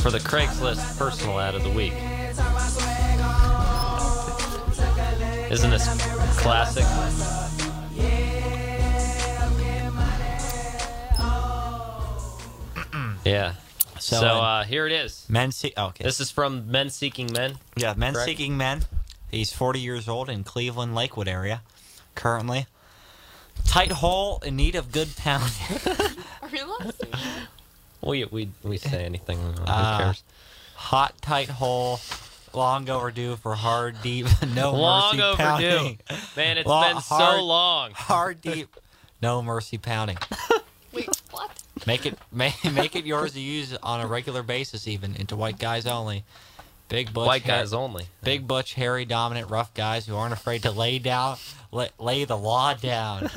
for the Craigslist personal ad of the week. Isn't this classic? Yeah. So, So, uh, here it is. Men see. oh, okay. This is from Men Seeking Men. yeah, men correct? seeking men. He's 40 years old in Cleveland Lakewood area, currently. Tight hole in need of good pounding. Are we allowed to say that? We we we say anything. Who Uh, cares? Hot tight hole, long overdue for hard deep. No Long mercy overdue. pounding. Man, it's Lo- been so hard- long. Hard deep. No mercy pounding. Wait, what? Make it make, make it yours to use on a regular basis, even into white guys only. Big butch, White hair- guys only. big butch, hairy, dominant, rough guys who aren't afraid to lay down, lay, lay the law down.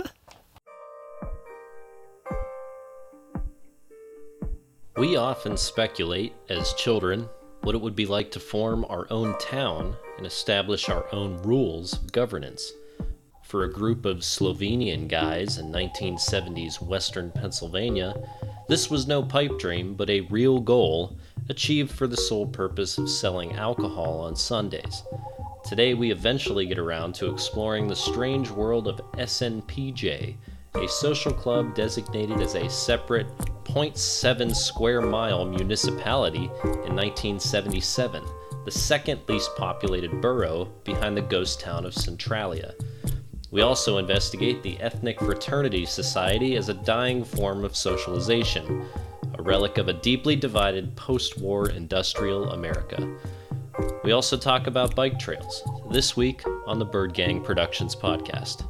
We often speculate, as children, what it would be like to form our own town and establish our own rules of governance. For a group of Slovenian guys in 1970s Western Pennsylvania, this was no pipe dream, but a real goal achieved for the sole purpose of selling alcohol on Sundays. Today, we eventually get around to exploring the strange world of SNPJ, a social club designated as a separate 0.7 square mile municipality in 1977, the second least populated borough behind the ghost town of Centralia. We also investigate the Ethnic Fraternity Society as a dying form of socialization, a relic of a deeply divided post war industrial America. We also talk about bike trails this week on the Bird Gang Productions podcast.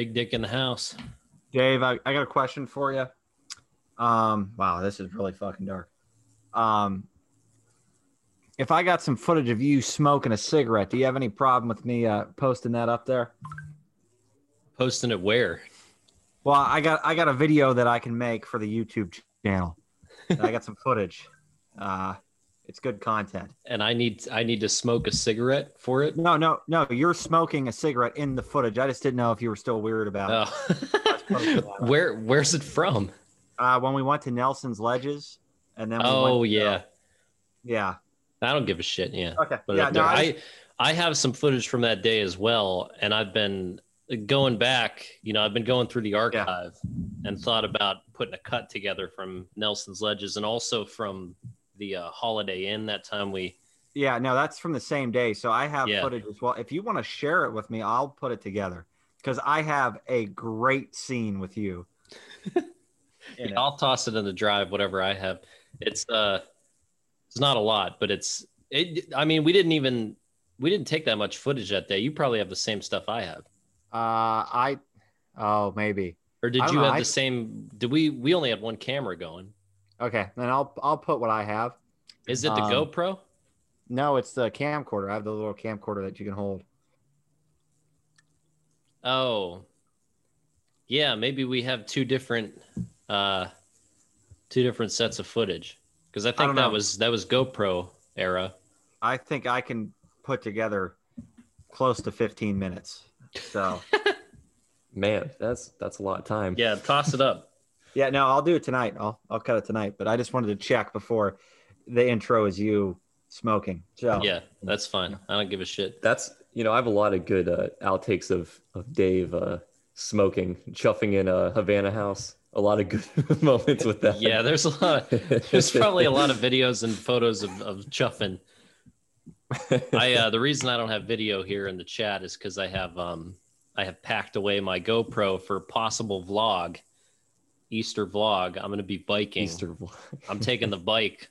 Big Dick in the house. Dave, I, I got a question for you. Um, wow, this is really fucking dark. Um, if I got some footage of you smoking a cigarette, do you have any problem with me uh, posting that up there? Posting it where? Well, I got I got a video that I can make for the YouTube channel. I got some footage. Uh, it's good content. And I need I need to smoke a cigarette for it. No, no, no. You're smoking a cigarette in the footage. I just didn't know if you were still weird about it. Oh. Where where's it from? Uh, when we went to Nelson's Ledges, and then we Oh to- yeah. yeah. I don't give a shit. Yeah. Okay. Put yeah. No. I, I I have some footage from that day as well, and I've been going back. You know, I've been going through the archive and thought about putting a cut together from Nelson's Ledges and also from the uh, Holiday Inn that time we. Yeah, no, that's from the same day. So I have Yeah. footage as well. If you want to share it with me, I'll put it together because I have a great scene with you. it. I'll toss it in the drive, whatever I have. It's uh, it's not a lot, but it's it. I mean, we didn't even we didn't take that much footage that day. You probably have the same stuff I have. Uh, I, oh, maybe. Or did you know, have I- the same? Did we? We only had one camera going. Okay, then I'll I'll put what I have. Is it the Um, GoPro? No, it's the camcorder. I have the little camcorder that you can hold. Oh, yeah. Maybe we have two different, uh, two different sets of footage. Because I think don't that know. was that was GoPro era. I think I can put together close to 15 minutes. So Man, that's that's a lot of time. Yeah, toss it up. Yeah, no, I'll do it tonight. I'll I'll cut it tonight. But I just wanted to check before the intro is you smoking. So Yeah, that's fine. I don't give a shit. That's you know I have a lot of good uh, outtakes of of Dave uh, smoking, chuffing in a Havana house. A lot of good moments with that. Yeah, there's a lot. Of, there's probably a lot of videos and photos of, of chuffing. I uh, the reason I don't have video here in the chat is because I have um I have packed away my GoPro for possible vlog, Easter vlog. I'm gonna be biking. Easter vlog. I'm taking the bike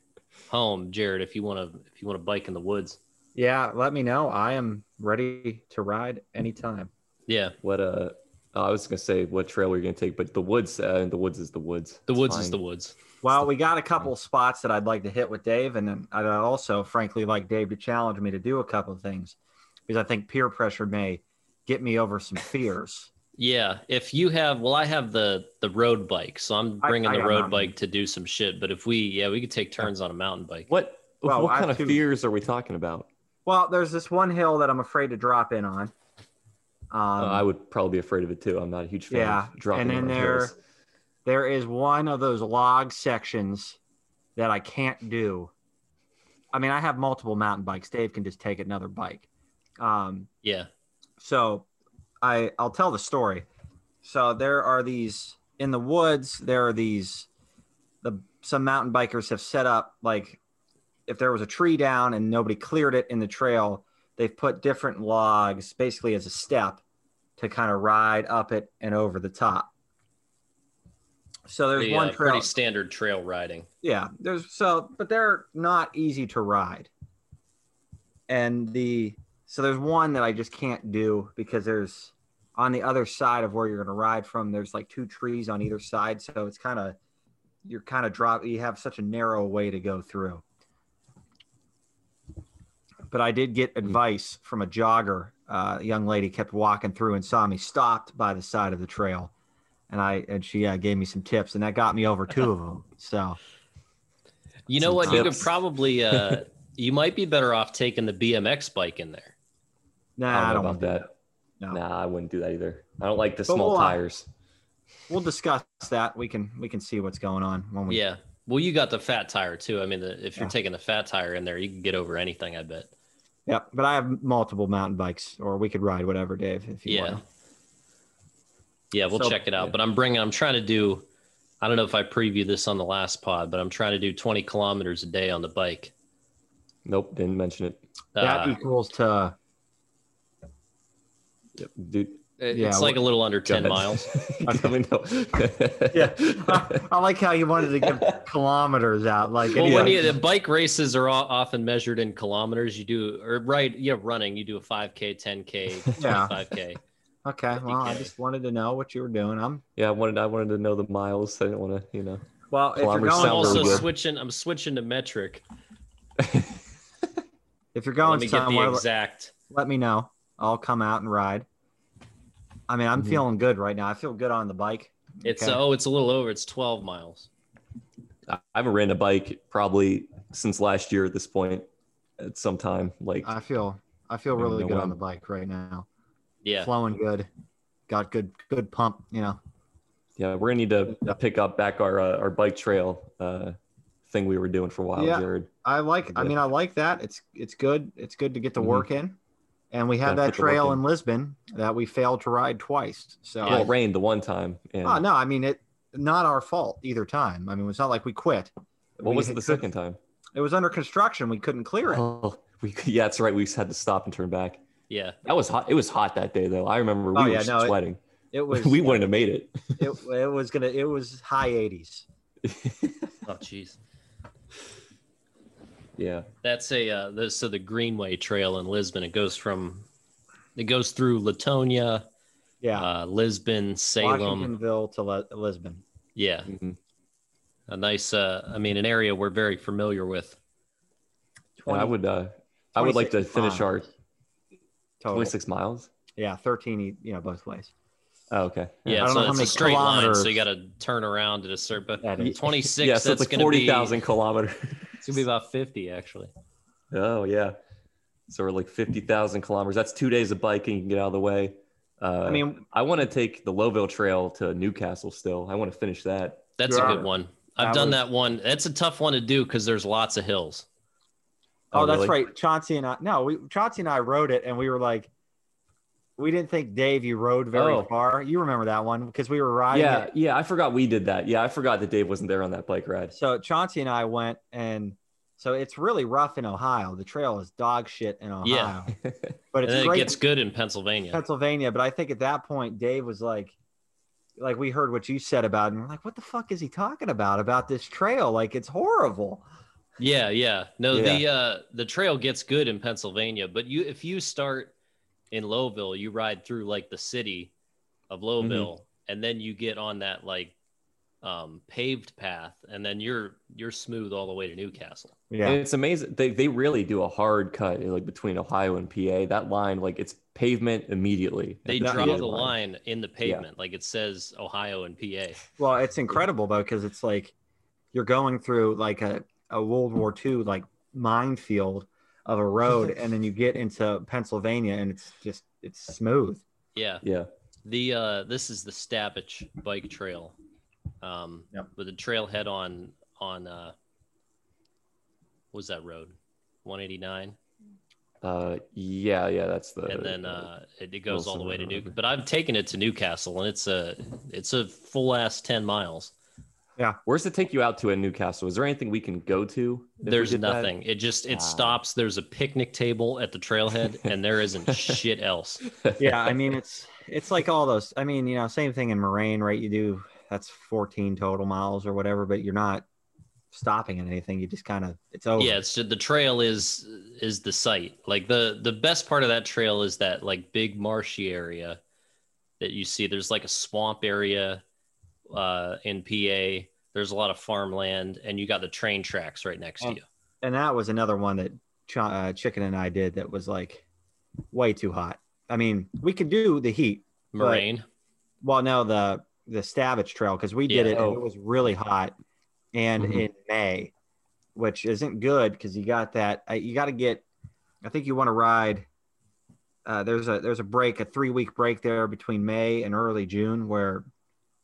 home, Jared. If you want to, if you want to bike in the woods, yeah, let me know. I am ready to ride anytime. yeah, What uh, I was gonna say what trail we're gonna take, but the woods. Uh, the woods is the woods. the It's woods is the woods. Well, we got a couple spots that I'd like to hit with Dave, and then I'd also, frankly, like Dave to challenge me to do a couple of things because I think peer pressure may get me over some fears. Yeah, if you have, well, I have the the road bike, so I'm bringing I the road bike to do some shit. But if we, yeah, we could take turns on a mountain bike. What Well, what I kind of have two- fears are we talking about? Well, there's this one hill that I'm afraid to drop in on. Um, Uh, I would probably be afraid of it too. I'm not a huge fan yeah, of dropping and then on there, hills. there is one of those log sections that I can't do. I mean, I have multiple mountain bikes. Dave can just take another bike. Um, Yeah, so I I'll tell the story. So there are these in the woods. There are these. The some mountain bikers have set up like if there was a tree down and nobody cleared it in the trail, they've put different logs basically as a step to kind of ride up it and over the top. So there's pretty, one uh, trail. pretty standard trail riding. Yeah, there's so, but they're not easy to ride. And the so there's one that I just can't do because there's on the other side of where you're going to ride from. There's like two trees on either side, so it's kind of you're kind of drop. You have such a narrow way to go through. But I did get advice from a jogger. Uh, a young lady kept walking through and saw me stopped by the side of the trail, and I and she uh, gave me some tips, and that got me over two of them. So. You know Some what? You could probably, uh, you might be better off taking the BMX bike in there. Nah, I don't I don't about want that. that. No. Nah, I wouldn't do that either. I don't like the But small we'll, uh, tires. We'll discuss that. We can we can see what's going on when we. Yeah. Well, you got the fat tire too. I mean, the, if you're Yeah. taking the fat tire in there, you can get over anything. I bet. Yeah, but I have multiple mountain bikes, or we could ride whatever, Dave, if you Yeah. want. Yeah, we'll So- check it out. yeah. But I'm bringing. I'm trying to do. I don't know if I previewed this on the last pod, but I'm trying to do 20 kilometers a day on the bike. Nope, didn't mention it. That Uh, equals to Yep, dude. it- yeah, it's like a little under 10 ahead. miles. Let know. yeah. I, I like how you wanted to give kilometers out. Like Well, anyway. when you, the bike races are all, often measured in kilometers, you do or right, yeah, running, you do a 5k, 10k, Yeah. 25k. okay, well, I just wanted to know what you were doing. I'm yeah, I wanted I wanted to know the miles. I didn't want to, you know. well. If you're going, I'm also good. switching. I'm switching to metric. if you're going Let going me get the exact. let me know. I'll come out and ride. I mean, I'm Mhm. feeling good right now. I feel good on the bike. It's Okay. oh, it's a little over. It's 12 miles. I haven't ridden a bike probably since last year at this point. At some time, like I feel I feel really know good when. on the bike right now. Yeah. Flowing good. Got good good pump, you know. yeah, we're gonna need to pick up back our uh, our bike trail uh, thing we were doing for a while, Yeah. Jared. I like I mean I like that. It's it's good. It's good to get the Mhm. work in. And we had Gotta that put the work trail in. in Lisbon that we failed to ride twice. So Well, it rained the one time. And oh no, I mean it not our fault either time. I mean it's not like we quit. what We was it the second time? It was under construction. We couldn't clear it. Oh, we yeah, that's right. We had to stop and turn back. Yeah. That was hot. It was hot that day though. I remember we Oh, were yeah, no, it- sweating. It was we wouldn't have made it. it, it was gonna it was high 80s. Oh, jeez. Yeah. That's a uh, the, so the Greenway Trail in Lisbon. It goes from it goes through Leetonia, Yeah. uh, Lisbon, Salem. Washingtonville to Le- Lisbon. Yeah, Mhm. a nice. Uh, I mean, an area we're very familiar with. And I would uh I would like to 26 finish our total. 26 miles. Yeah, 13 e- you know both ways. Oh, okay. Yeah, I don't so know how it's a many straight line, so you got to turn around at a certain. But that is. twenty six. yeah, so that's it's like gonna forty be. thousand kilometers. It's gonna be about fifty actually. Oh yeah. So we're like fifty thousand kilometers. That's two days of biking. You can get out of the way. Uh, I mean, I want to take the Lowellville Trail to New Castle. Still, I want to finish that. That's Yeah. a good one. I've That done was- that one. That's a tough one to do because there's lots of hills. Oh, Oh, that's really? right. Chauncey and I. No, we Chauncey and I rode it, and we were like, we didn't think Dave you rode very Oh. far. You remember that one because we were riding. yeah, it. yeah. I forgot we did that. Yeah, I forgot that Dave wasn't there on that bike ride. So Chauncey and I went, and so it's really rough in Ohio. The trail is dog shit in Ohio. Yeah. but And it's then it gets good in Pennsylvania. Pennsylvania. But I think at that point, Dave was like, like we heard what you said about, it, and we're like, what the fuck is he talking about about this trail? Like it's horrible. Yeah, yeah. No, Yeah. the uh the trail gets good in Pennsylvania, but you if you start in Lowellville, you ride through like the city of Lowellville, and then you get on that like um, paved path, and then you're you're smooth all the way to New Castle. And Yeah. it's amazing. They they really do a hard cut like between Ohio and PA. That line, like it's pavement immediately. They the draw PA the line in the pavement, like it says Ohio and PA. Well, it's incredible though because it's like you're going through like a, a World War II like minefield of a road, and then you get into Pennsylvania, and it's just it's smooth. Yeah, Yeah. the uh, this is the Stavich Bike Trail, um, Yep. with the trailhead on on uh, what was that road, one eighty nine, Uh, yeah, yeah. That's the. and then uh, it, it goes all the way to New. But I've taken it to New Castle, and it's a it's a full ass ten miles. Where's it take you out to in New Castle? Is there anything we can go to? There's did that? nothing. It just it Ah. stops. There's a picnic table at the trailhead, and there isn't shit else. Yeah, I mean it's it's like all those. I mean, you know, same thing in Moraine, right? You do that's 14 total miles or whatever, but you're not stopping at anything. You just kind of it's over. Yeah, it's the trail is is the site. Like the the best part of that trail is that like big marshy area that you see. There's like a swamp area uh, in PA. There's a lot of farmland, and you got the train tracks right next to you. and that was another one that Ch- uh, Chicken and I did that was like way too hot. I mean, we could do the heat. Moraine. Well, no, the the Stavich Trail because we did Yeah. it and Oh. it was really hot, and Mhm. in May, which isn't good because you got that. Uh, you got to get. I think you want to ride. Uh, there's a there's a break, a three week break there between May and early June where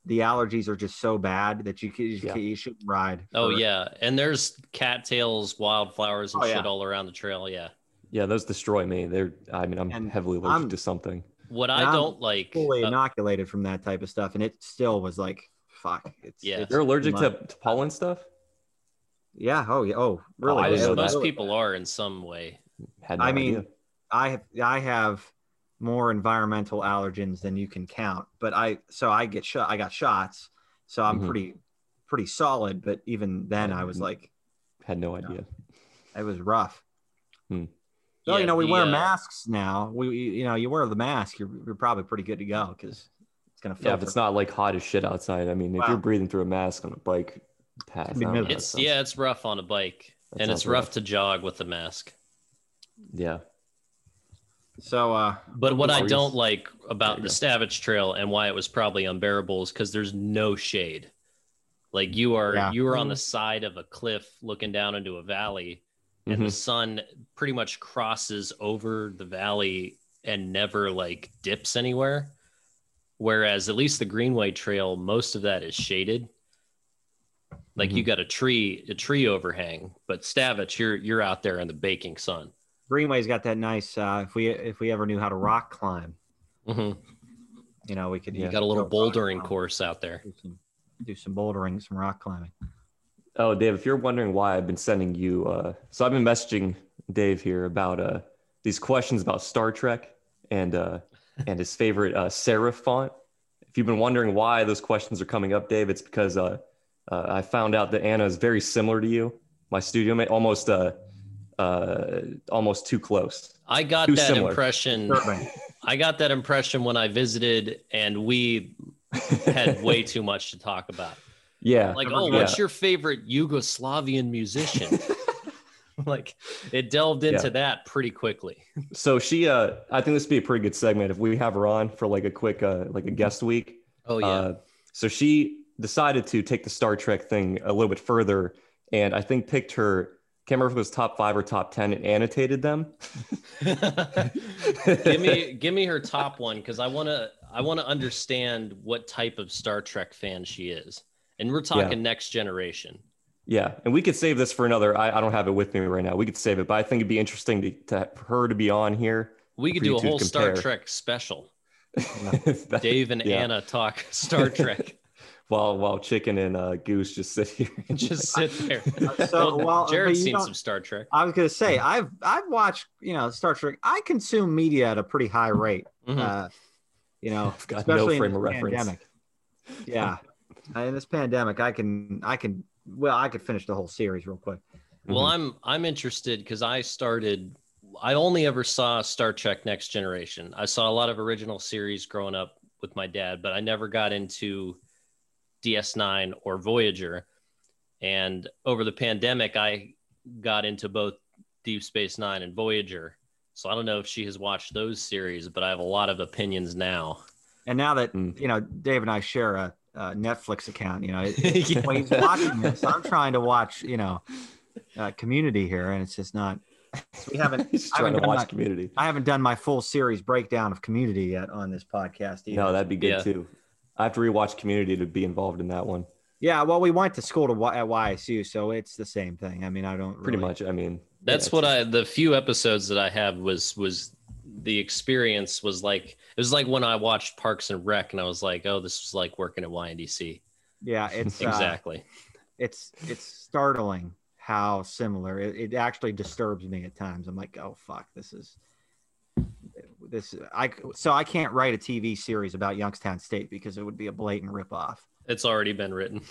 the allergies are just so bad that you can, you, Yeah. you shouldn't ride. Oh for- yeah, and there's cattails, wildflowers, and Oh, shit yeah. all around the trail. Yeah. Yeah, those destroy me. They're. I mean, I'm And heavily allergic I'm- to something. What And I I'm don't like. fully uh, inoculated from that type of stuff, and it still was like, fuck. It's, Yeah. it's You're allergic to, to pollen stuff? Yeah. Oh yeah. Oh, really? I didn't most that. most people are in some way. Had no I mean, idea. I have I have more environmental allergens than you can count, but I so I get shot. I got shots, so I'm Mhm. pretty pretty solid. But even then, I was Mhm. like, had no idea. it was rough. Hmm. So Yeah, you know, we the, wear uh, masks now. We you know, you wear the mask, you're, you're probably pretty good to go because it's gonna filter. Yeah, if it's not like hot as shit outside. I mean, if Wow. you're breathing through a mask on a bike path, Could be I don't know, miserable. that It's yeah, it's rough on a bike, that and sounds it's rough to jog with the mask. Yeah. So. uh But what I don't like about the go. Stavich Trail and why it was probably unbearable is because there's no shade. Like you are Yeah. you are on the side of a cliff looking down into a valley, and the Mhm. sun pretty much crosses over the valley and never like dips anywhere. Whereas at least the Greenway Trail, most of that is shaded. Like you Mhm. got a tree, a tree overhang, but Stavich, you're you're out there in the baking sun. Greenway's got that nice. uh If we if we ever knew how to rock climb, Mhm. you know, we could. You got a little bouldering course out there. do some, do some bouldering, some rock climbing. Oh, Dave, if you're wondering why I've been sending you, uh, so I've been messaging Dave here about uh, these questions about Star Trek and uh, and his favorite uh, serif font. If you've been wondering why those questions are coming up, Dave, it's because uh, uh, I found out that Anna is very similar to you, my studio mate, almost uh, uh, almost too close. I got Too that similar. impression. I got that impression when I visited, and we had way too much to talk about. yeah, Like, oh, get what's your favorite Yugoslavian musician? like, it delved into Yeah. that pretty quickly. so she, uh, I think this would be a pretty good segment if we have her on for like a quick, uh, like a guest week. Oh yeah, Uh, so she decided to take the Star Trek thing a little bit further, and I think picked her. Can't remember if it was top five or top ten, and annotated them. give me give me her top one because I want to I want to understand what type of Star Trek fan she is, and we're talking next generation. Yeah, and we could save this for another. I, I don't have it with me right now. We could save it, but I think it'd be interesting to, to for her to be on here. We could do a whole Star. Trek special. Dave and Yeah. Anna talk Star Trek. while while Chicken and uh, Goose just sit here and Just sit there. So, well, Jared's seen some Star Trek. I was gonna say I've I've watched you know Star Trek. I consume media at a pretty high rate. Mhm. Uh, you know, I've got no especially frame in of reference. pandemic. Yeah, Uh, in this pandemic, I can I can well I could finish the whole series real quick. Well, Mhm. I'm I'm interested because I started. I only ever saw Star Trek Next Generation. I saw a lot of original series growing up with my dad, but I never got into DS9 or Voyager. And over the pandemic, I got into both Deep Space Nine and Voyager. So I don't know if she has watched those series, but I have a lot of opinions now. And now that Mm. you know, Dave and I share a, a Netflix account. You know, it, Yeah. when he's watching this, I'm trying to watch. You know, uh, Community here, and it's just not. We haven't. He's I trying haven't to done watch that. Community. I haven't done my full series breakdown of Community yet on this podcast either. No, that'd be good Yeah. too. I have to rewatch Community to be involved in that one. Yeah, well, we went to school to Y- at YSU, so it's the same thing. I mean, I don't Pretty really- much. I mean, That's yeah, what I the few episodes that I have was was the experience was like it was like when I watched Parks and Rec and I was like, oh, this was like working at YNDC. Yeah, it's uh, Exactly. it's it's startling how similar. It, it actually disturbs me at times. I'm like, oh fuck, this is this. I so I can't write a TV series about Youngstown State because it would be a blatant ripoff. It's already been written.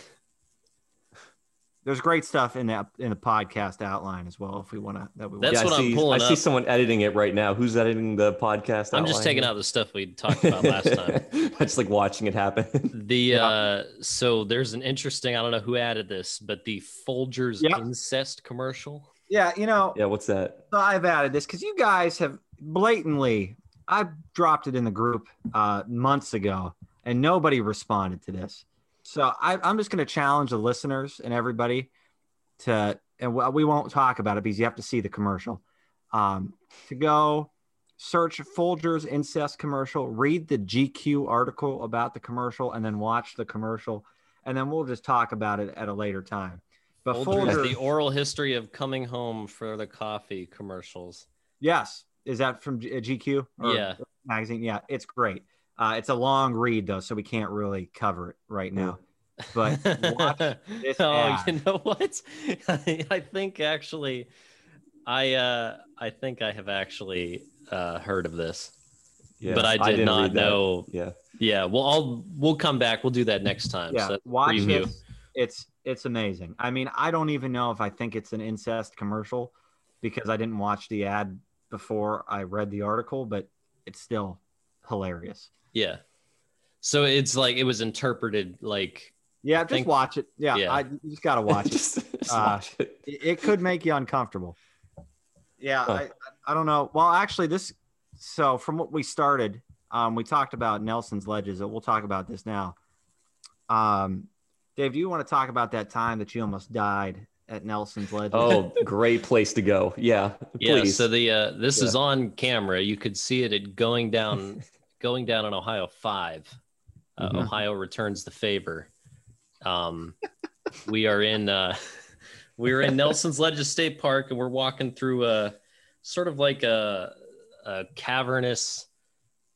There's great stuff in that in the podcast outline as well. If we want to, that we That's yeah, what I I'm see, pulling I see someone editing it right now. Who's editing the podcast? I'm just taking out the stuff we talked about last time. I just like watching it happen. The uh so there's an interesting I don't know who added this, but the Folgers Yep. incest commercial. yeah, you know, yeah, what's that? I've added this because you guys have blatantly. I dropped it in the group uh, months ago, and nobody responded to this. So I, I'm just going to challenge the listeners and everybody to, and we- we won't talk about it because you have to see the commercial. Um, to go search Folgers incest commercial, read the GQ article about the commercial, and then watch the commercial, and then we'll just talk about it at a later time. But Folgers, Folgers, the oral history of coming home for the coffee commercials. Yes. Is that from uh, GQ? or Yeah. Magazine. Yeah, it's great. Uh, it's a long read though, so we can't really cover it right now. But watch this oh, ad. you know what? I, I think actually, I uh, I think I have actually uh, heard of this, Yeah, but I did didn't not know. Yeah, Yeah, well, I'll we'll come back. We'll do that next time. Yeah, So watch preview. this. It's it's amazing. I mean, I don't even know if I think it's an incest commercial because I didn't watch the ad before I read the article, but it's still hilarious. Yeah. So it's like it was interpreted like Yeah, just Think- watch it. Yeah, Yeah. I you just gotta watch it. just, just Uh, watch it. it, could make you uncomfortable. Yeah, Huh. I, I don't know. Well, actually, this. So from what we started, um, we talked about Nelson's ledges. And we'll talk about this now. Um, Dave, do you want to talk about that time that you almost died at Nelson's ledges? Oh, great place to go. Yeah, yeah. please. So the uh, this Yeah. is on camera. You could see it at going down going down on Ohio five. Uh, Mhm. Ohio returns the favor. Um, we are in uh, we are in Nelson's Ledges State Park, and we're walking through a sort of like a, a cavernous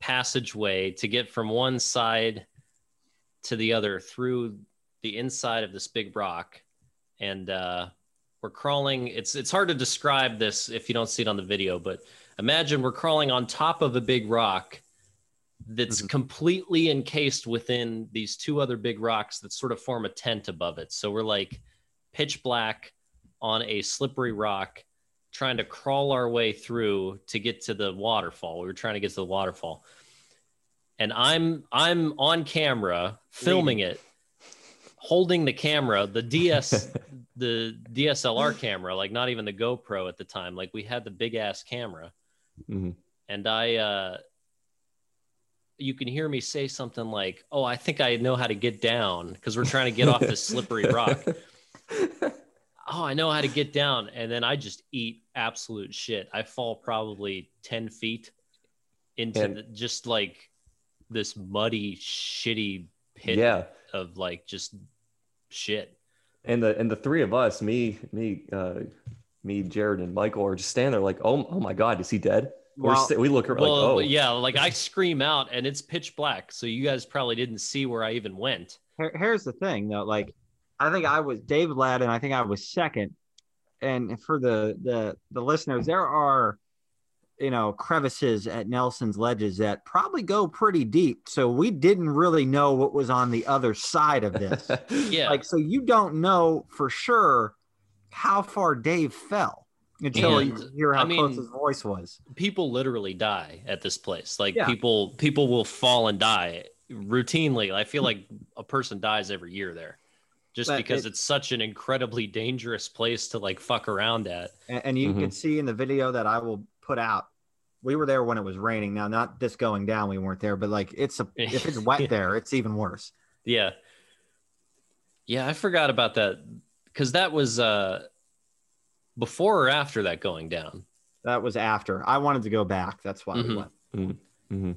passageway to get from one side to the other through the inside of this big rock, and uh, we're crawling. It's it's hard to describe this if you don't see it on the video, but imagine we're crawling on top of a big rock that's completely encased within these two other big rocks that sort of form a tent above it. So we're like pitch black on a slippery rock trying to crawl our way through to get to the waterfall. We were trying to get to the waterfall. And I'm I'm on camera filming it, holding the camera, the DS the DSLR camera, like not even the GoPro at the time. Like we had the big ass camera Mhm. and I uh you can hear me say something like, "Oh, I think I know how to get down because we're trying to get off this slippery rock." Oh, I know how to get down, and then I just eat absolute shit. I fall probably ten feet into And- the, just like this muddy, shitty pit yeah, of like just shit. and the and the three of us, me, me, uh, me, Jared, and Michael, are just standing there like, oh, oh my God, is he dead? We're Well- sta- we look like, Well, oh, yeah, like I scream out, and it's pitch black, so you guys probably didn't see where I even went. Here- here's the thing though like i think i was dave led and i think i was second and for the the the listeners there are you know crevices at nelson's ledges that probably go pretty deep so we didn't really know what was on the other side of this Yeah, like so you don't know for sure how far dave fell until And, you hear how I mean- close his voice was people literally die at this place. Like Yeah. people, people will fall and die routinely. I feel like a person dies every year there, just But because it- it's such an incredibly dangerous place to like fuck around at. And, and you Mhm. can see in the video that I will put out. We were there when it was raining. Now, not this going down, we weren't there, but like it's a if it's wet Yeah. there, it's even worse. Yeah. Yeah, I forgot about that because that was uh before or after that going down. That was after I wanted to go back. That's why we Mhm. went. hmm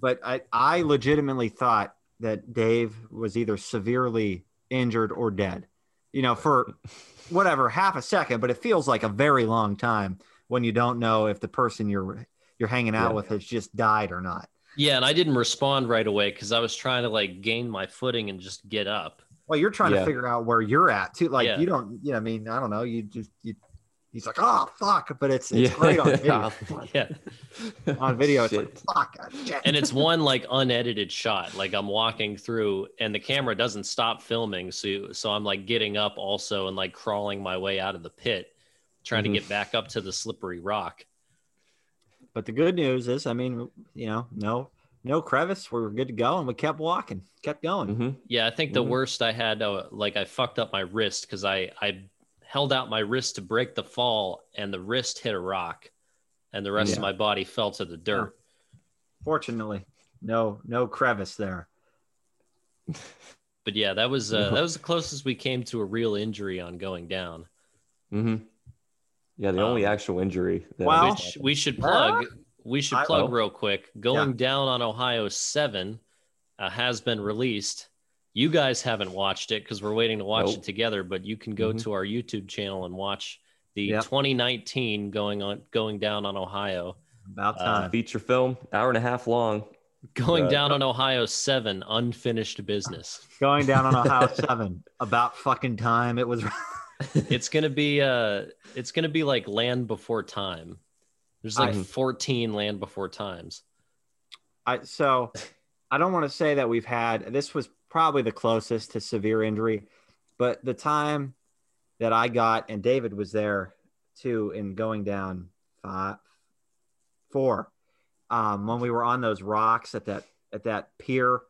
But I, I legitimately thought that Dave was either severely injured or dead. You know, for whatever half a second, but it feels like a very long time when you don't know if the person you're you're hanging out Yeah. with has just died or not. Yeah, and I didn't respond right away because I was trying to like gain my footing and just get up. Well, you're trying Yeah. to figure out where you're at too. Like Yeah. you don't, you know, I mean, I don't know. You just you. He's like, oh fuck, but it's it's Yeah. great on video. Yeah. on video, it's like fuck. Shit. and it's one like unedited shot like i'm walking through and the camera doesn't stop filming so so i'm like getting up also and like crawling my way out of the pit trying Mhm. to get back up to the slippery rock But the good news is, I mean, you know, no no crevice. We were good to go, and we kept walking, kept going. hmm yeah i think the Mhm. worst i had uh, like i fucked up my wrist because i i held out my wrist to break the fall and the wrist hit a rock and the rest Yeah. of my body fell to the dirt Fortunately, no no crevice there. but yeah that was uh, that was the closest we came to a real injury on going down hmm Yeah, the only Um, actual injury. That Well- which we should plug. We should plug oh. real quick. Going down on Ohio seven uh, has been released. You guys haven't watched it because we're waiting to watch Nope. it together. But you can go Mhm. to our YouTube channel and watch the Yep. 2019 going on going down on Ohio. About Uh, time. feature film, hour and a half long. Going Right. down on Ohio seven, unfinished business. Going down on Ohio seven. About fucking time. It was. it's gonna be uh, it's gonna be like Land Before Time. There's like I- 14 Land Before Times. I so I don't want to say that we've had this was probably the closest to severe injury, but the time that I got and David was there too in going down five four um when we were on those rocks at that at that pier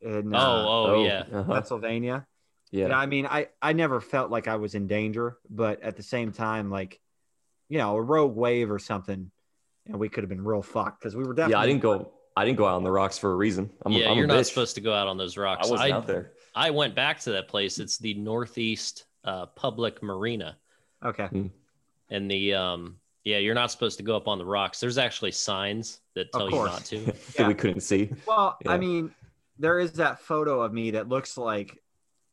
in uh, oh, oh, yeah. uh-huh. Pennsylvania. Yeah. Yeah, I mean, I I never felt like I was in danger, but at the same time, like, you know, a rogue wave or something, and we could have been real fucked because we were definitely. yeah, I didn't go. I didn't go out on the rocks for a reason. I'm, yeah, I'm you're a not bitch. supposed to go out on those rocks. I wasn't I, out there. I went back to that place. It's the Northeast uh, Public Marina, Okay. and the um, yeah, you're not supposed to go up on the rocks. There's actually signs that tell you not to. that Yeah. we couldn't see. Well, I mean, there is that photo of me that looks like,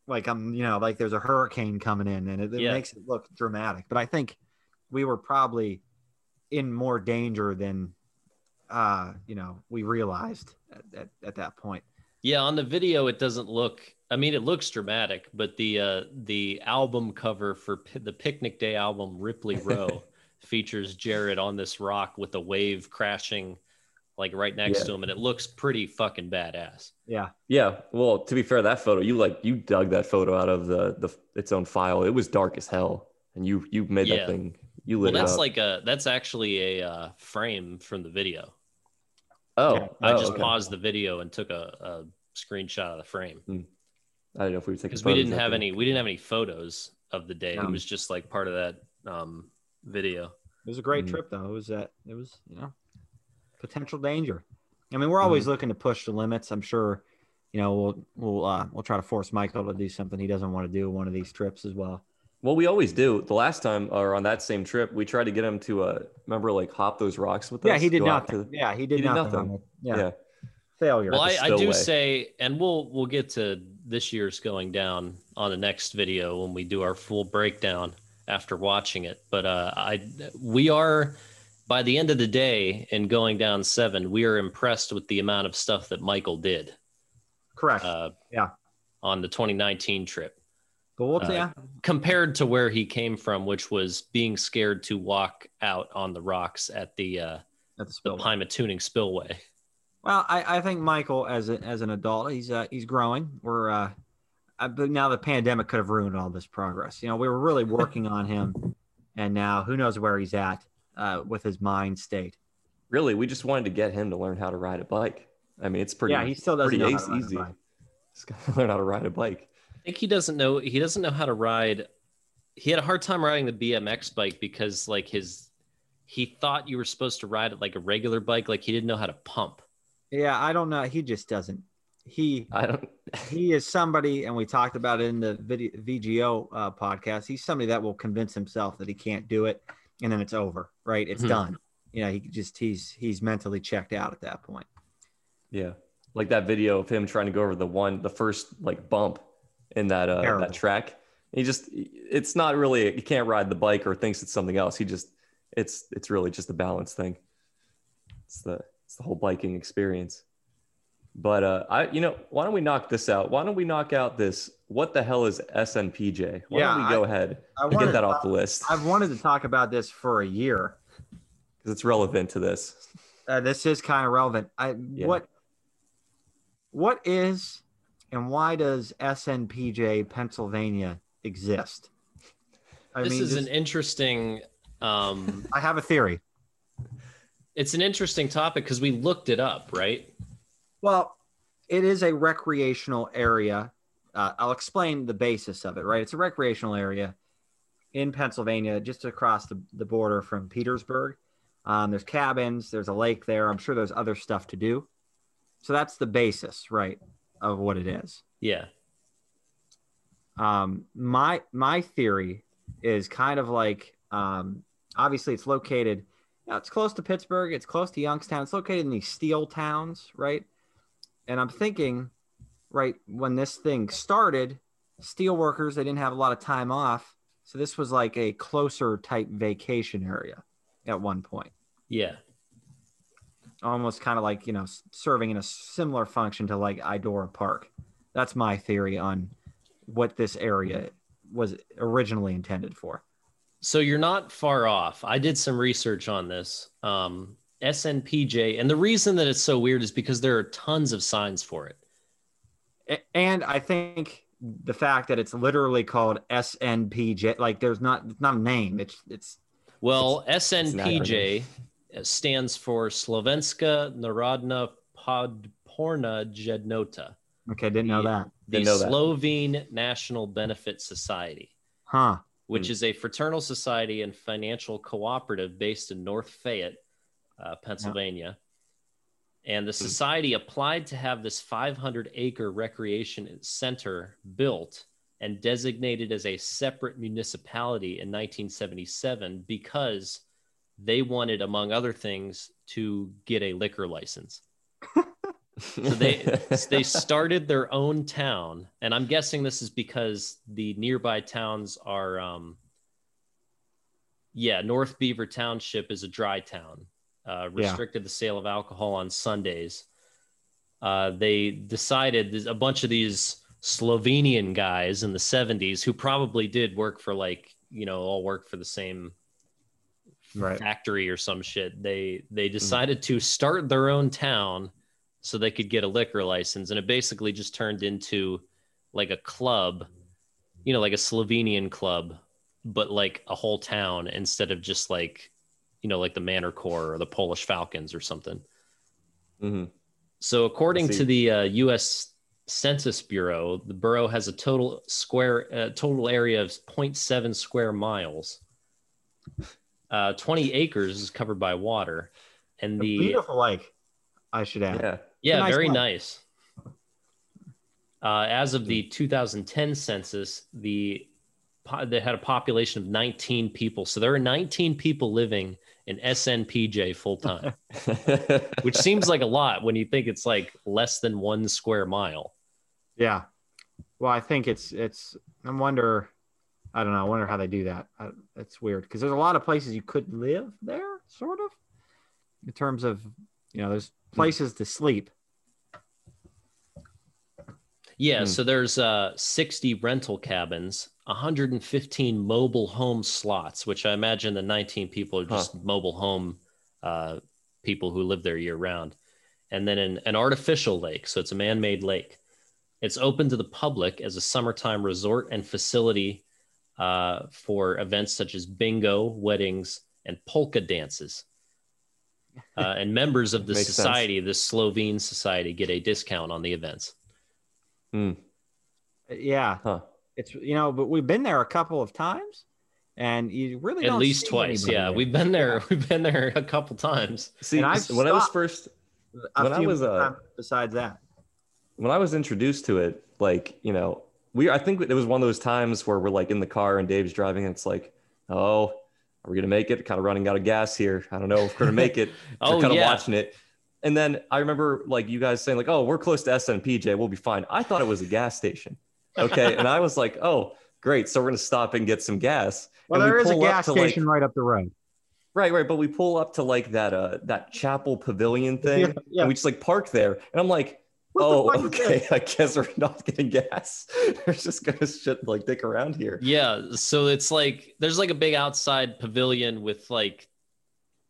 like I'm, you know, like there's a hurricane coming in, and it, it Yeah. makes it look dramatic. But I think we were probably in more danger than, uh, you know, we realized at, at, at that point. Yeah, on the video it doesn't look. I mean, it looks dramatic, but the uh, the album cover for P- the Picnic Day album Ripley Row features Jared on this rock with a wave crashing like right next Yeah. to him, and it looks pretty fucking badass. Yeah. Yeah. Well, to be fair, that photo you like you dug that photo out of the the its own file. It was dark as hell, and you you made Yeah. that thing. You Well, lit it that's up. like a that's actually a uh, frame from the video. oh, I oh, just okay. paused the video and took a, a screenshot of the frame I don't know if we were taking because we didn't have any we didn't have any photos of the day. No. It was just like part of that um, video. It was a great Mhm. trip, though. It was that it was you know potential danger. I mean, we're always looking to push the limits. I'm sure, you know, we'll we'll uh, we'll try to force Michael to do something he doesn't want to do one of these trips as well. Well, we always do. The last time, or on that same trip, we tried to get him to uh, remember like hop those rocks with us. Yeah, he did go out nothing. yeah, he did, he did nothing. nothing. Yeah. yeah. failure. Well, I, I do spillway. say, and we'll we'll get to this year's going down on the next video when we do our full breakdown after watching it. But uh, I we are by the end of the day and going down seven, we are impressed with the amount of stuff that Michael did Correct. uh, Yeah. on the 2019 trip but uh, yeah, compared to where he came from, which was being scared to walk out on the rocks at the uh, at the the spillway. Pymatuning Spillway. Well, I, I think Michael, as a, as an adult, he's uh, he's growing. We're uh, uh, but now the pandemic could have ruined all this progress. You know, we were really working on him, and now who knows where he's at uh, with his mind state. Really, we just wanted to get him to learn how to ride a bike. I mean, it's pretty. yeah, he still doesn't pretty know easy. how to easy. He's got to learn how to ride a bike. I think he doesn't know he doesn't know how to ride. He had a hard time riding the BMX bike because like his he thought you were supposed to ride it like a regular bike, like he didn't know how to pump. Yeah, I don't know. He just doesn't. He I don't. he is somebody, and we talked about it in the video, VGO uh, podcast. He's somebody that will convince himself that he can't do it, and then it's over. Right? It's Mhm. done. You know, he just he's he's mentally checked out at that point. Yeah, like that video of him trying to go over the one, the first like bump in that uh Terrible. that track. He just, it's not really. He can't ride the bike or thinks it's something else. He just, it's it's really just a balance thing. It's the it's the whole biking experience. But uh, I, you know, why don't we knock this out? Why don't we knock out this? What the hell is SNPJ? Why Yeah, don't we go ahead I and wanted get that off the list I've wanted to talk about this for a year. because it's relevant to this. Uh, this is kind of relevant. I Yeah. what what is and why does SNPJ Pennsylvania exist? I this mean, is just- an interesting um I have a theory. it's an interesting topic because we looked it up, right? Well, it is a recreational area. Uh, I'll explain the basis of it, right? It's a recreational area in Pennsylvania, just across the, the border from Petersburg. Um, there's cabins, there's a lake there. I'm sure there's other stuff to do. So that's the basis, right, of what it is. Yeah. Um, my my theory is kind of like um, obviously it's located. You know, it's close to Pittsburgh. It's close to Youngstown. It's located in these steel towns, right? And I'm thinking, right when this thing started, steel workers they didn't have a lot of time off, so this was like a closer type vacation area at one point, Yeah. almost kind of like you know serving in a similar function to like Idora Park. That's my theory on what this area was originally intended for. So you're not far off. I did some research on this. Um, SNPJ, and the reason that it's so weird is because there are tons of signs for it. A- And I think the fact that it's literally called SNPJ, like there's not it's not a name. It's it's Well, an SNPJ stands for Slovenska Narodna Podporna Jednota, okay. Didn't know Yeah. that, the Didn't know that. Slovene National Benefit Society, huh? which Hmm. is a fraternal society and financial cooperative based in North Fayette, uh, Pennsylvania. And the society applied to have this 500 acre recreation center built and designated as a separate municipality in 1977 because they wanted, among other things, to get a liquor license. So they they started their own town, and I'm guessing this is because the nearby towns are, um, yeah, North Beaver Township is a dry town, uh, Yeah. restricted the sale of alcohol on Sundays. Uh, they decided there's a bunch of these Slovenian guys in the 70s who probably did work for like you know all work for the same Right. factory or some shit. They they decided to start their own town so they could get a liquor license, and it basically just turned into like a club, you know, like a Slovenian club, but like a whole town instead of just like you know like the Manor Corps or the Polish Falcons or something. Mhm. So, according to the uh, U.S. Census Bureau, the borough has a total square uh, total area of 0.7 square miles. Uh, 20 acres is covered by water, and A the beautiful lake, I should add. Yeah. yeah, nice very one. nice. Uh, as of the 2010 census, the they had a population of 19 people, so there are 19 people living in SNPJ full time, which seems like a lot when you think it's like less than one square mile. Yeah. Well, I think it's it's. I wonder. I don't know. I wonder how they do that. I, it's weird because there's a lot of places you could live there, sort of, in terms of you know, there's places to sleep. Yeah, Hmm. so there's uh 60 rental cabins, 115 mobile home slots, which I imagine the 19 people are just mobile home uh, people who live there year round. And then an, an artificial lake, so it's a man-made lake. It's open to the public as a summertime resort and facility uh, for events such as bingo, weddings, and polka dances. uh, and members of the Makes sense. society, the Slovene society, get a discount on the events. Hmm. Yeah, Huh. It's you know, but we've been there a couple of times, and you really At don't least see twice. Yeah, there. we've been there. We've been there a couple times. See, And when I was first a when I was, uh, besides that. when I was introduced to it, like, you know, we I think it was one of those times where we're like in the car and Dave's driving and it's like, oh, are we gonna make it? Kind of running out of gas here. I don't know if we're gonna make it. Oh, we're kind of watching it. And then I remember like you guys saying, like, oh, we're close to SNPJ, we'll be fine. I thought it was a gas station. Okay. and I was like, oh, great. So we're gonna stop and get some gas. Well, and there we is a gas to, like- station right up the road. Right, right. But we pull up to like that uh that chapel pavilion thing, Yeah, yeah. and we just like park there. And I'm like, What oh, okay. I guess we're not getting gas. we're just gonna shit like dick around here. Yeah, so it's like there's like a big outside pavilion with like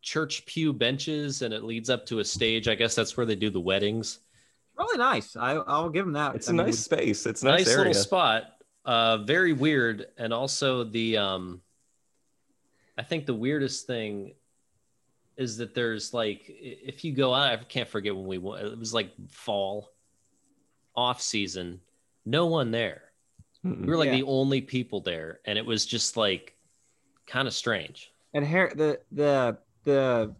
church pew benches, and it leads up to a stage. I guess that's where they do the weddings. Really nice. I, I'll give them that. It's I a mean, nice space. It's a nice nice, area. little spot. Uh, very weird, and also the um, I think the weirdest thing is that there's like if you go out, I can't forget when we went. It was like fall, off season, no one there. Mm-mm. We were like Yeah. the only people there, and it was just like kind of strange. and here the the the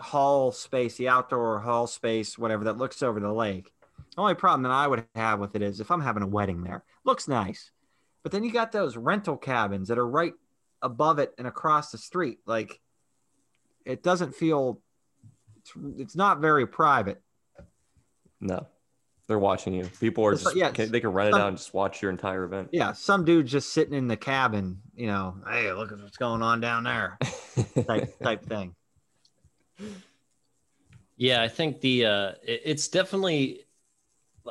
hall space, the outdoor hall space, whatever that looks over the lake. The only problem that I would have with it is if I'm having a wedding there, looks nice, but then you got those rental cabins that are right above it and across the street. Like it doesn't feel. It's, it's not very private. No, they're watching you. People are It's just like- yeah, can, they can rent it some- out and just watch your entire event. Yeah, some dude just sitting in the cabin, you know, hey, look at what's going on down there, type type thing. Yeah, I think the uh, it- it's definitely.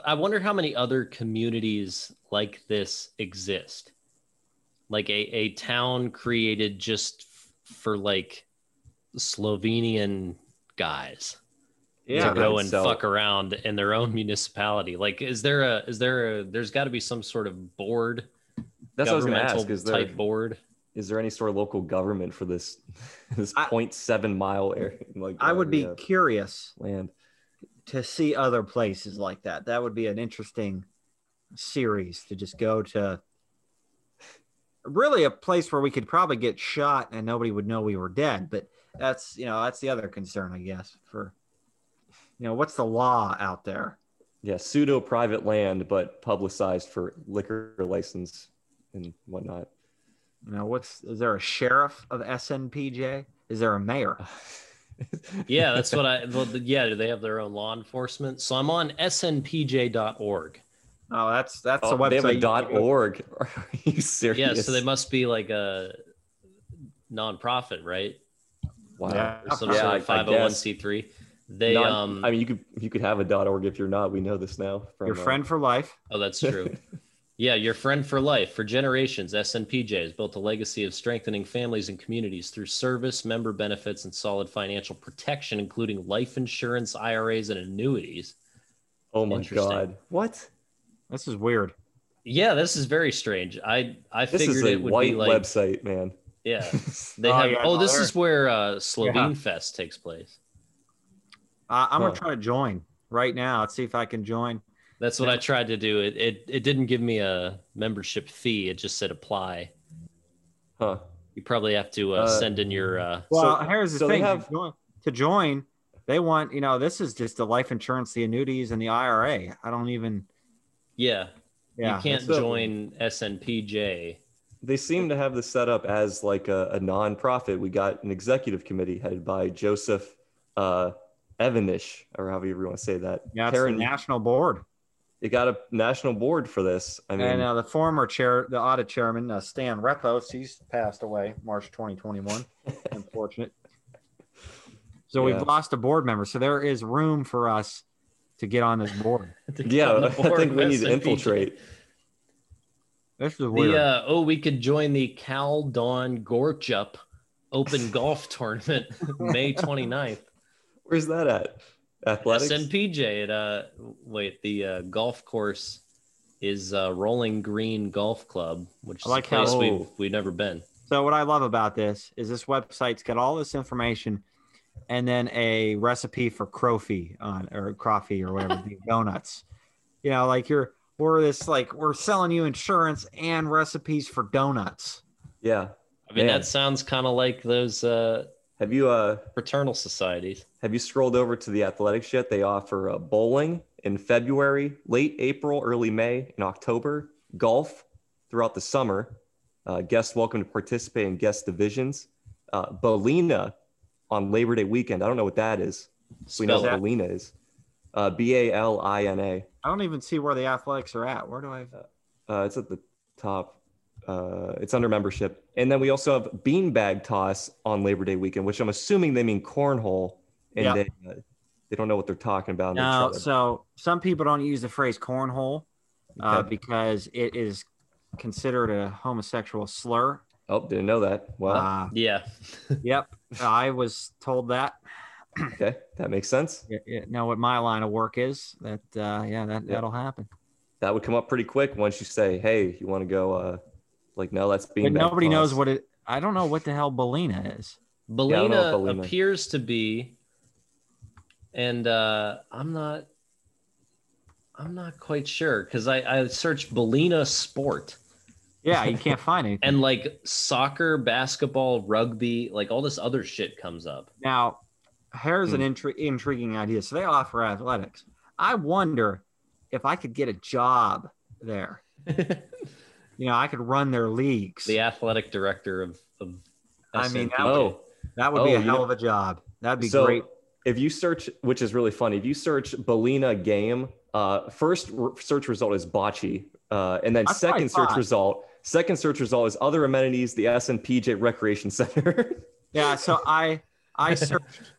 I wonder how many other communities like this exist, like a a town created just f- for like Slovenian guys Yeah, to go and So- fuck around in their own municipality. Like, is there a is there a there's got to be some sort of board, That's what I was gonna governmental ask. Is there type board? is there any sort of local government for this this I- 0.7 mile area? Like I would uh, be curious land. To see other places like that. That would be an interesting series to just go to. Really, a place where we could probably get shot and nobody would know we were dead. But that's you know that's the other concern, I guess. For you know, what's the law out there? Yeah, pseudo private land, but publicized for liquor license and whatnot. You know, what's is there a sheriff of SNPJ? Is there a mayor? Yeah, that's what I. Well, yeah, do they have their own law enforcement? So I'm on snpj.org. Oh, that's that's Oh, a website. they have a dot org. Are you serious? Yeah, so they must be like a nonprofit, right? Wow. Yeah. Or some Yeah, sort of 501c3. They Not- um I mean, you could you could have a dot org if you're not. We know this now. From, Your uh, friend for life. oh that's true. yeah, your friend for life for generations. SNPJ has built a legacy of strengthening families and communities through service, member benefits, and solid financial protection, including life insurance, IRAs, and annuities. oh my god, what? This is weird. Yeah, this is very strange. I I This figured is a it would white be like website, man. yeah. They Oh, have yeah, oh, this they're- is where uh Slovene Yeah. Fest takes place. Uh, I'm Huh. gonna try to join right now. Let's see if I can join. That's what I tried to do. It, it it didn't give me a membership fee. It just said apply. Huh? You probably have to uh, Uh, send in your. Uh, Well, So- here's the so thing: have- to, join, to join, they want you know this is just the life insurance, the annuities, and the IRA. I don't even. yeah, Yeah, you can't that's a- join SNPJ. They seem to have this set up as like a, a non-profit. We got an executive committee headed by Joseph uh, Evanish, or however you want to say that. yeah, it's Karen, the national board, it got a national board for this. I mean, and uh, the former chair, the audit chairman, uh, Stan Repos, he's passed away March 2021. Unfortunate. So Yeah. we've lost a board member. So there is room for us to get on this board. yeah, on the I think we need to infiltrate. This is weird. The uh, oh, we could join the Cal Dawn Gorchup Open Golf Tournament May 29th. Where's that at? Athletics. SNPJ at uh wait the uh, golf course is uh, Rolling Green Golf Club, which is I like a place how- we've we've never been. So what I love about this is this website's got all this information and then a recipe for croffy on or coffee or whatever the donuts. You know, like you're we're this like we're selling you insurance and recipes for donuts. Yeah. I mean, Man. that sounds kind of like those uh, Have you uh fraternal societies. have you scrolled over to the athletics yet? They offer uh, bowling in February, late April, early May, and October. Golf throughout the summer. Uh, guests welcome to participate in guest divisions. Uh, Balina on Labor Day weekend. I don't know what that is. We know Spell what. Balina is. Uh, B A L I N A. I don't even see where the athletics are at. Where do I? Uh, it's at the top. Uh, it's under membership. And then we also have beanbag toss on Labor Day weekend, which I'm assuming they mean cornhole. And Yep. they, uh, they don't know what they're talking about. No, so some people don't use the phrase cornhole uh, Okay. because it is considered a homosexual slur. oh, didn't know that. Wow. Uh, Yeah. yep, I was told that. okay, that makes sense. You- you know what my line of work is. That uh, yeah, that that'll happen. That would come up pretty quick once you say, "Hey, you want to go?" Like, no, that's beanbag. But nobody knows what it. I don't know what the hell Balina is. I Belina if Belina- appears to be, and uh, I'm not. I'm not quite sure because I, I searched Belina sport Yeah, you can't find anything. and like soccer, basketball, rugby, like all this other shit comes up. Now, here's an Hmm. intri- intriguing idea. So they offer athletics. I wonder if I could get a job there. You know, I could run their leagues. the athletic director of, of I mean, SNP. that would- Oh, that would be Oh, a hell know- of a job. That'd be so great. if you search, which is really funny, if you search Belina game, uh, first r- search result is bocce, uh, and then That's second search thought. result, second search result is other amenities, the SNPJ Recreation Center. Yeah. So I I searched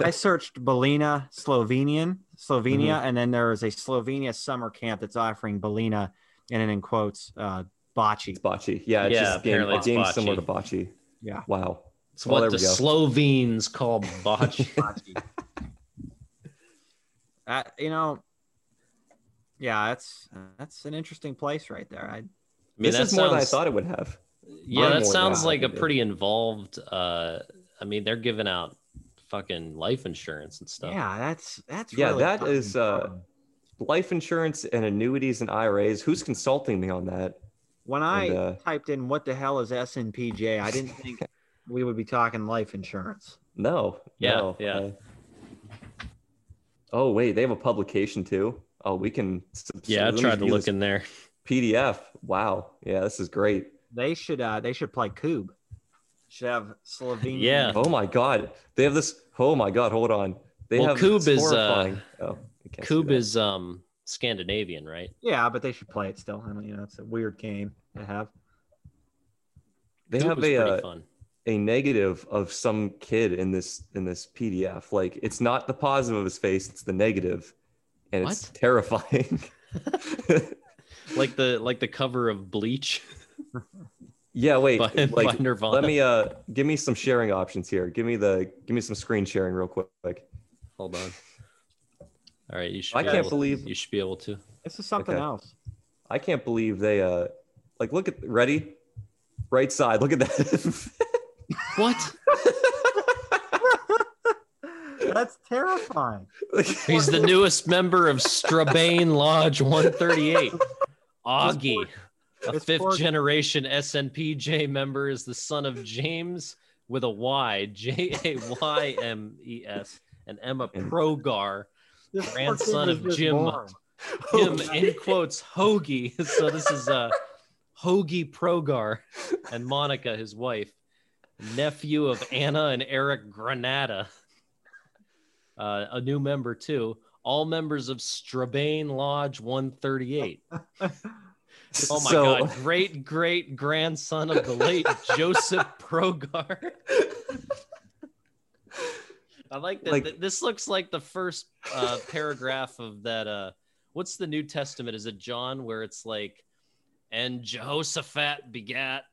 I searched Belina Slovenian Slovenia, Mm-hmm. and then there is a Slovenia summer camp that's offering Belina, and then in quotes, uh, bocce. It's bocce. Yeah, it's Yeah, just a game, apparently a game bocce. similar to bocce. Yeah. Wow. It's Oh, what the go. Slovenes call bocce. Bocce. uh, you know, yeah, that's that's an interesting place right there. I I mean, this that is more than I thought it would have. Yeah, Far that sounds like a thought it did. pretty involved. Uh, I mean, they're giving out fucking life insurance and stuff. yeah, that's that's Yeah, really that fucking is, uh, fun. Life insurance and annuities and IRAs. Who's consulting me on that? when I and, uh, typed in what the hell is SNPJ, I didn't think we would be talking life insurance. No. Yeah, no, yeah. uh, oh wait, they have a publication too. Oh, we can. Yeah, I tried to look in there. PDF. Wow. Yeah, this is great. They should uh they should play Kubb. Should have Slovenia. Yeah. Oh my God, they have this. Oh my God, hold on. They Well, have Kubb is, uh, horrifying- oh, you can't see Kubb that. is um Scandinavian, right? Yeah, but they should play it still. I mean, you know, it's a weird game to have. They Kubb have a uh, fun. a negative of some kid in this in this PDF. Like it's not the positive of his face, it's the negative, and it's terrifying. Like the like the cover of Bleach yeah, wait. by, by like, Nirvana. let me uh give me some sharing options here. Give me the give me some screen sharing real quick. hold on. All right, you should. I be can't able- believe- you should be able to. This is something Okay. else. I can't believe they uh like look at ready right side. Look at that. What? That's terrifying. He's the newest member of Strabane Lodge 138. Augie, a fifth for- generation SNPJ member, is the son of James with a Y, J A Y M E S, and Emma Progar, This Grandson of Jim. born. him in quotes Hoagie. So this is uh Hoagie Progar and Monica, his wife, nephew of Anna and Eric Granada. Uh, a new member too. All members of Strabane Lodge 138. Oh my So- god, great great grandson of the late Joseph Progar. I like that. Like- th- this looks like the first uh, paragraph of that. Uh, what's the New Testament? Is it John where it's like, and Jehoshaphat begat,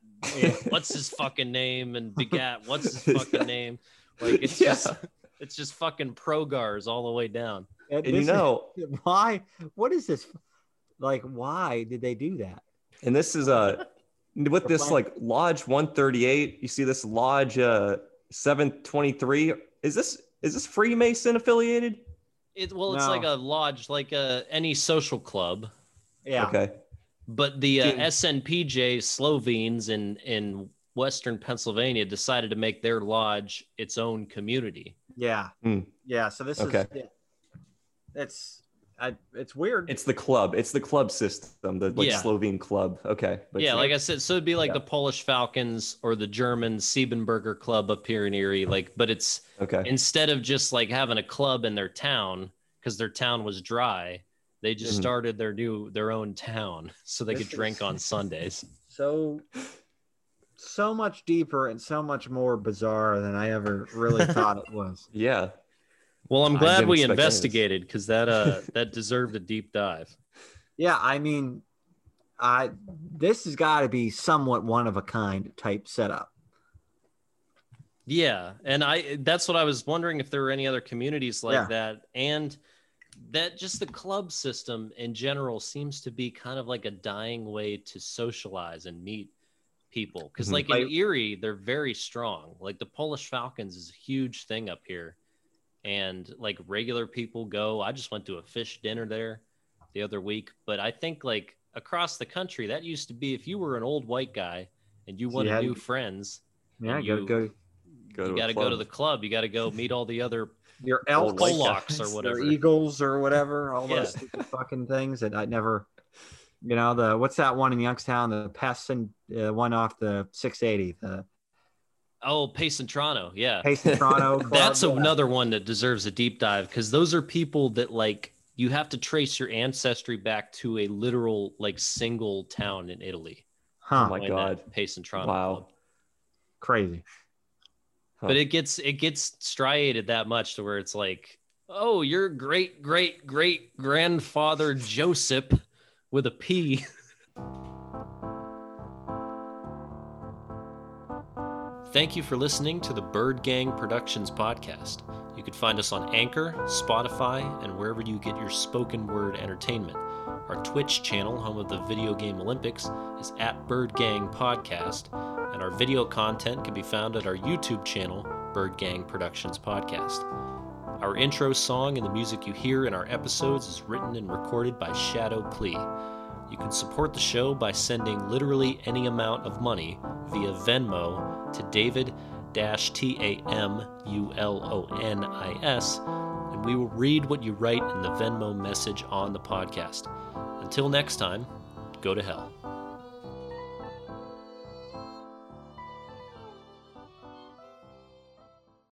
what's his fucking name, and begat, what's his fucking name? Like it's Yeah. just, it's just fucking Progars all the way down. And And you this is- know, why? What is this? Like, why did they do that? and this is uh with this like lodge 138 you see this lodge uh 723 is this is this Freemason affiliated? It, well, it's No. like a lodge, like a, any social club. Yeah. Okay. But the uh, Dude. SNPJ Slovenes in in Western Pennsylvania decided to make their lodge its own community. Yeah. Hmm. Yeah. So this Okay. is yeah. it's I, it's weird. It's the club. It's the club system, the like Yeah. Slovene club. Okay. But yeah, like I said, so it'd be like Yeah. the Polish Falcons or the German Siebenberger Club up here in Erie. Like, but it's okay. instead of just like having a club in their town because their town was dry, they just Mhm. started their new their own town so they This could drink is- on Sundays. so so much deeper and so much more bizarre than I ever really thought it was. Yeah. Well, I'm glad we expect any of this. investigated because that uh that deserved a deep dive. Yeah, I mean, I this has got to be somewhat one of a kind type setup. Yeah, and I that's what I was wondering if there were any other communities like Yeah. that and that just the club system in general seems to be kind of like a dying way to socialize and meet people because Mhm. like in Like- Erie they're very strong like the Polish Falcons is a huge thing up here and like regular people go I just went to a fish dinner there the other week but I think like across the country that used to be if you were an old white guy and you wanted Yeah. new friends Yeah, And go you- go Go you got to go to the club. You got to go meet all the other your Old elks, Polacks or whatever. your eagles or whatever, all Yeah. those fucking things that I never. You know the what's that one in Youngstown? The Passon uh, one off the 680. The Oh, Pacentro. Yeah. Pacentro. That's Yeah. another one that deserves a deep dive because those are people that like you have to trace your ancestry back to a literal like single town in Italy. Huh? Oh my God. that Pacentro. Wow. Club. Crazy. Huh. But it gets it gets striated that much to where it's like, oh, your great great great grandfather Joseph with a P. Thank you for listening to the Bird Gang Productions podcast. You can find us on Anchor, Spotify, and wherever you get your spoken word entertainment. Our Twitch channel, home of the Video Game Olympics, is at Bird Gang Podcast, and our video content can be found at our YouTube channel, Bird Gang Productions Podcast. Our intro song and the music you hear in our episodes is written and recorded by Shadow Clee. You can support the show by sending literally any amount of money via Venmo to David T A M U L O N I S, and we will read what you write in the Venmo message on the podcast. Until next time, go to hell.